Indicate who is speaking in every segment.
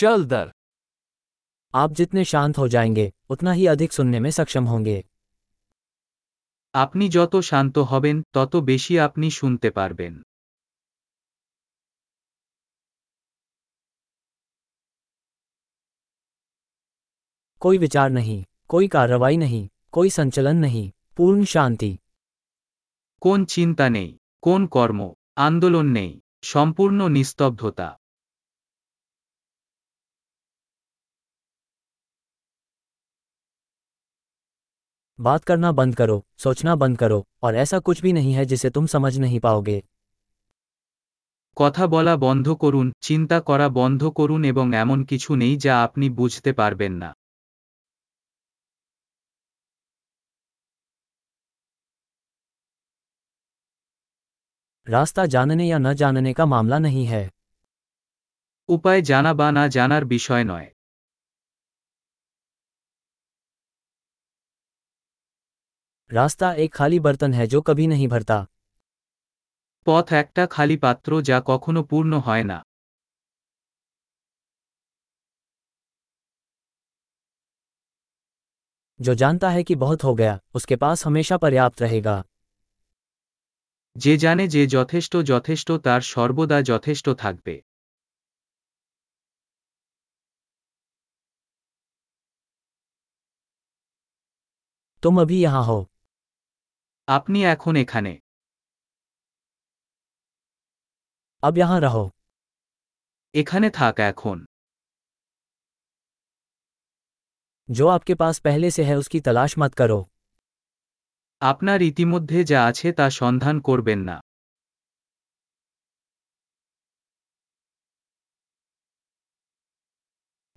Speaker 1: चल दर
Speaker 2: आप जितने शांत हो जाएंगे उतना ही अधिक सुनने में सक्षम होंगे
Speaker 3: আপনি যত শান্ত হবেন তত বেশি আপনি শুনতে পারবেন
Speaker 2: कोई विचार नहीं कोई कार्रवाई नहीं कोई संचलन नहीं पूर्ण शांति
Speaker 3: কোন চিন্তা নেই কোন কর্ম আন্দোলন নেই সম্পূর্ণ নিস্তব্ধতা
Speaker 2: बात करना बंद करो सोचना बंद करो और ऐसा कुछ भी नहीं है जिसे तुम समझ नहीं पाओगे
Speaker 3: কথা বলা বন্ধ করুন চিন্তা করা বন্ধ করুন এবং এমন কিছু নেই যা আপনি বুঝতে পারবেন না
Speaker 2: रास्ता जानने या न जानने का मामला नहीं है
Speaker 3: উপায় জানা বা না জানার বিষয় নয়
Speaker 2: रास्ता एक खाली बर्तन है जो कभी नहीं भरता
Speaker 3: পথ একটা খালি পাত্র যা কখনো পূর্ণ হয় না
Speaker 2: जो जानता है कि बहुत हो गया उसके पास हमेशा पर्याप्त रहेगा
Speaker 3: যে জানে যে যথেষ্ট যথেষ্ট তার সর্বদা যথেষ্ট থাকবে
Speaker 2: तुम अभी यहाँ हो
Speaker 3: আপনি এখন এখানে
Speaker 2: अब यहाँ रहो
Speaker 3: এখানে থাক এখন
Speaker 2: जो आपके पास पहले से है उसकी तलाश मत करो
Speaker 3: আপনার ইতিমধ্যে যা আছে তা সন্ধান করবেন না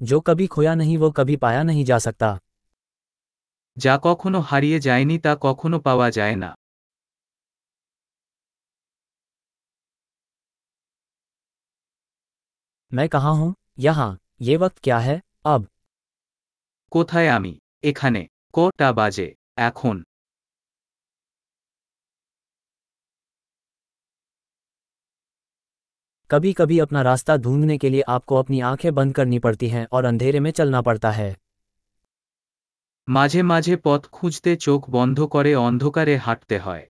Speaker 2: जो कभी खोया नहीं वो कभी पाया नहीं जा सकता
Speaker 3: যা কখনো হারিয়ে যায়নি তা কখনো পাওয়া যায় না
Speaker 2: मैं कहाँ हूँ यहाँ ये वक्त क्या है अब
Speaker 3: কোথায় আমি এখানে কটা বাজে এখন
Speaker 2: कभी कभी अपना रास्ता ढूंढने के लिए आपको अपनी आंखें बंद करनी पड़ती हैं और अंधेरे में चलना पड़ता है
Speaker 3: মাঝে মাঝে পথ খুঁজতে চোখ বন্ধ করে অন্ধকারে হাঁটতে হয়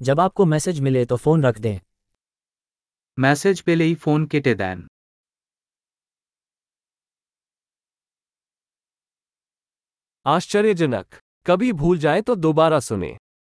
Speaker 2: जब आपको मैसेज मिले तो फोन रख दें
Speaker 3: মেসেজ পেলেই ফোন কেটে দেন
Speaker 1: आश्चर्यजनक कभी भूल जाए तो दोबारा सुने